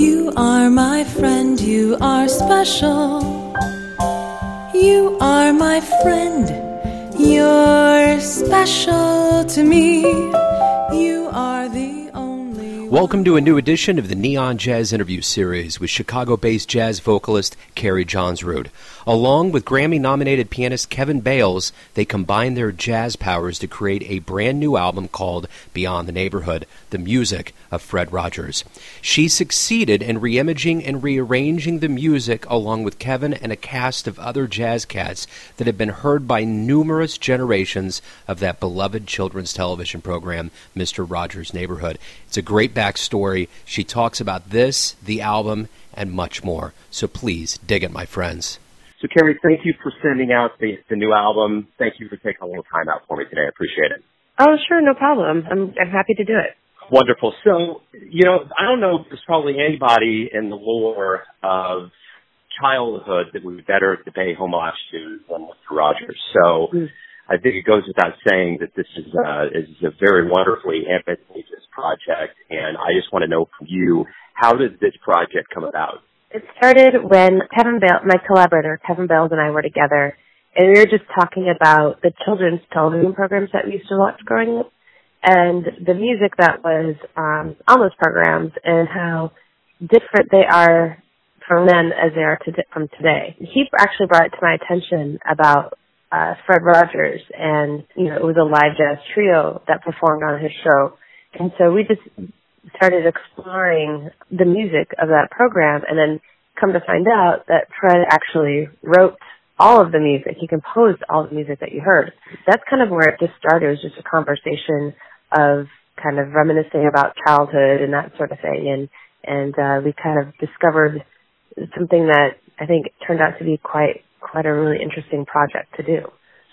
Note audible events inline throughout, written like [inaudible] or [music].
You are my friend, you are special. You are my friend, you're special to me. Welcome to a new edition of the Neon Jazz Interview Series with Chicago based jazz vocalist Carrie Johnsrud. Along with Grammy nominated pianist Kevin Bales, they combined their jazz powers to create a brand new album called Beyond the Neighborhood The Music of Fred Rogers. She succeeded in reimaging and rearranging the music along with Kevin and a cast of other jazz cats that have been heard by numerous generations of that beloved children's television program, Mr. Rogers' Neighborhood. It's a great backstory. She talks about this, the album, and much more. So please dig it, my friends. So Carrie, thank you for sending out the, the new album. Thank you for taking a little time out for me today. I appreciate it. Oh, sure, no problem. I'm I'm happy to do it. Wonderful. So, you know, I don't know if there's probably anybody in the lore of childhood that would be better to pay homage to than Mr. Rogers. So mm. I think it goes without saying that this is, uh, is a very wonderfully ambitious project. Just want to know from you, how did this project come about? It started when Kevin Bale, my collaborator, Kevin Bales and I were together, and we were just talking about the children's television programs that we used to watch growing up, and the music that was um, on those programs, and how different they are from then as they are to, from today. He actually brought it to my attention about uh, Fred Rogers, and you know it was a live jazz trio that performed on his show, and so we just started exploring the music of that program and then come to find out that Fred actually wrote all of the music. He composed all the music that you heard. That's kind of where it just started. It was just a conversation of kind of reminiscing about childhood and that sort of thing. And, and, uh, we kind of discovered something that I think turned out to be quite, quite a really interesting project to do.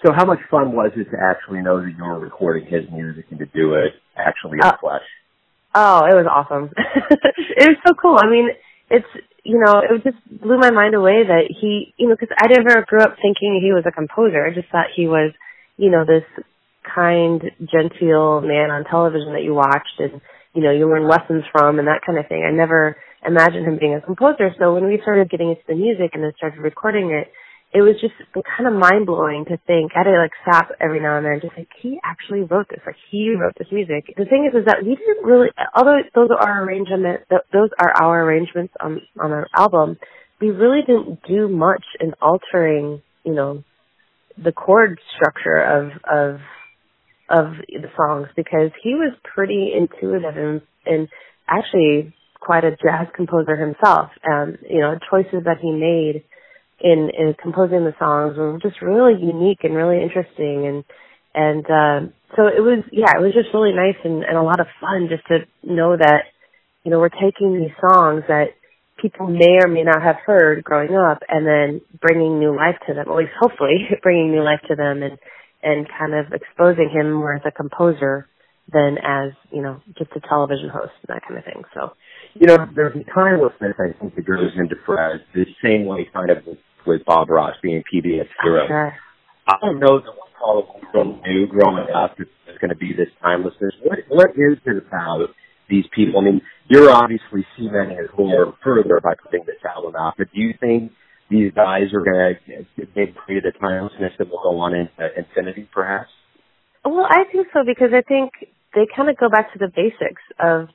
So how much fun was it to actually know that you were recording his music and to do it actually in uh, flesh? Oh, it was awesome. [laughs] it was so cool. I mean, it's, you know, it just blew my mind away that he, you know, because I never grew up thinking he was a composer. I just thought he was, you know, this kind, genteel man on television that you watched and, you know, you learn lessons from and that kind of thing. I never imagined him being a composer. So when we started getting into the music and then started recording it, it was just kind of mind blowing to think. I had to like stop every now and then just like, he actually wrote this. Like he wrote this music. The thing is, is that we didn't really, although those are our arrangement, those are our arrangements on on our album. We really didn't do much in altering, you know, the chord structure of of of the songs because he was pretty intuitive and and actually quite a jazz composer himself. And you know, choices that he made in in composing the songs were just really unique and really interesting. And and uh, so it was yeah it was just really nice and, and a lot of fun just to know that you know we're taking these songs that people may or may not have heard growing up and then bringing new life to them at least hopefully [laughs] bringing new life to them and and kind of exposing him more as a composer than as you know just a television host and that kind of thing so you know, there's a timelessness I think that goes into Fred the same way kind of with, with Bob Ross being PBS hero. Sure. I don't know that we probably knew growing up that there's going to be this timelessness. What what is it about these people? I mean, you're obviously cementing his more further by putting this album out, but do you think these guys are going to they've created a timelessness that will go on into infinity, perhaps? Well, I think so because I think they kind of go back to the basics of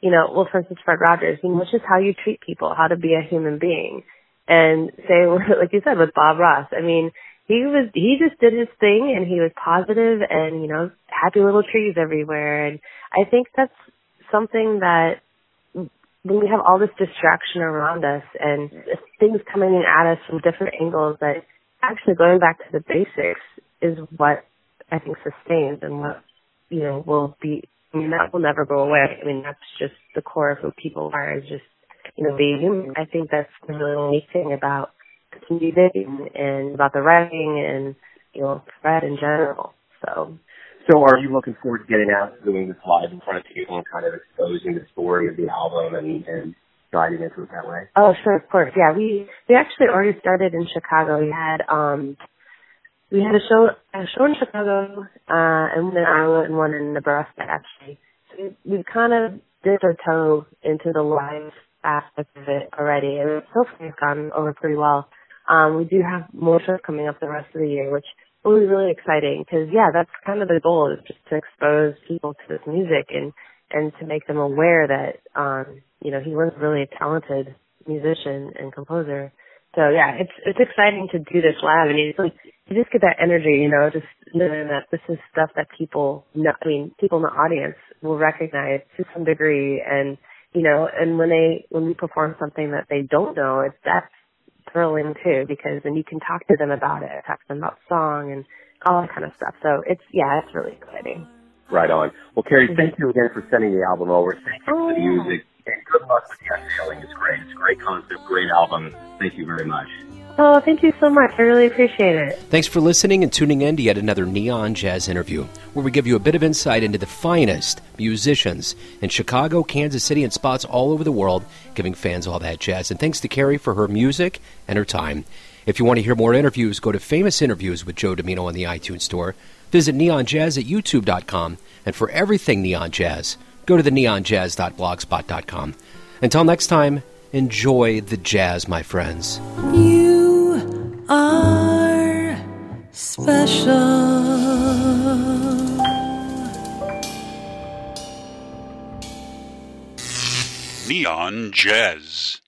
you know, well, for instance, Fred Rogers, you know, it's just how you treat people, how to be a human being. And say, [laughs] like you said, with Bob Ross, I mean, he was, he just did his thing and he was positive and, you know, happy little trees everywhere. And I think that's something that when we have all this distraction around us and things coming in at us from different angles that actually going back to the basics is what I think sustains and what, you know, will be I mean, that will never go away. I mean, that's just the core of who people are is just, you know, being human. I think that's the really unique thing about music and, and about the writing and, you know, spread in general. So. So are you looking forward to getting out doing this live in front of people and kind of exposing the story of the album and, and diving into it that way? Oh, sure, of course. Yeah, we, we actually already started in Chicago. We had, um, we had a show a show in Chicago, uh, and one in Iowa and one in Nebraska actually. So we, we kind of dipped our toe into the live aspect of it already, and it's so far it's gone over pretty well. Um, we do have more shows coming up the rest of the year, which will be really exciting because yeah, that's kind of the goal is just to expose people to this music and and to make them aware that um, you know he was really a talented musician and composer. So yeah, it's it's exciting to do this live, and it's like you just get that energy, you know, just knowing that this is stuff that people, know, I mean, people in the audience will recognize to some degree, and you know, and when they when we perform something that they don't know, it's that's thrilling too because then you can talk to them about it, talk to them about song and all that kind of stuff. So it's yeah, it's really exciting. Right on. Well, Carrie, mm-hmm. thank you again for sending the album over. Thank you oh, for the oh, music, and good luck with the unveiling. It's great. It's a great concept, great album. Thank you very much. Oh, thank you so much. I really appreciate it. Thanks for listening and tuning in to yet another Neon Jazz interview, where we give you a bit of insight into the finest musicians in Chicago, Kansas City, and spots all over the world, giving fans all that jazz. And thanks to Carrie for her music and her time. If you want to hear more interviews, go to Famous Interviews with Joe Dimino on the iTunes Store. Visit neonjazz at youtube.com. And for everything Neon Jazz, go to the neonjazz.blogspot.com. Until next time, enjoy the jazz, my friends. Special. Neon Jazz.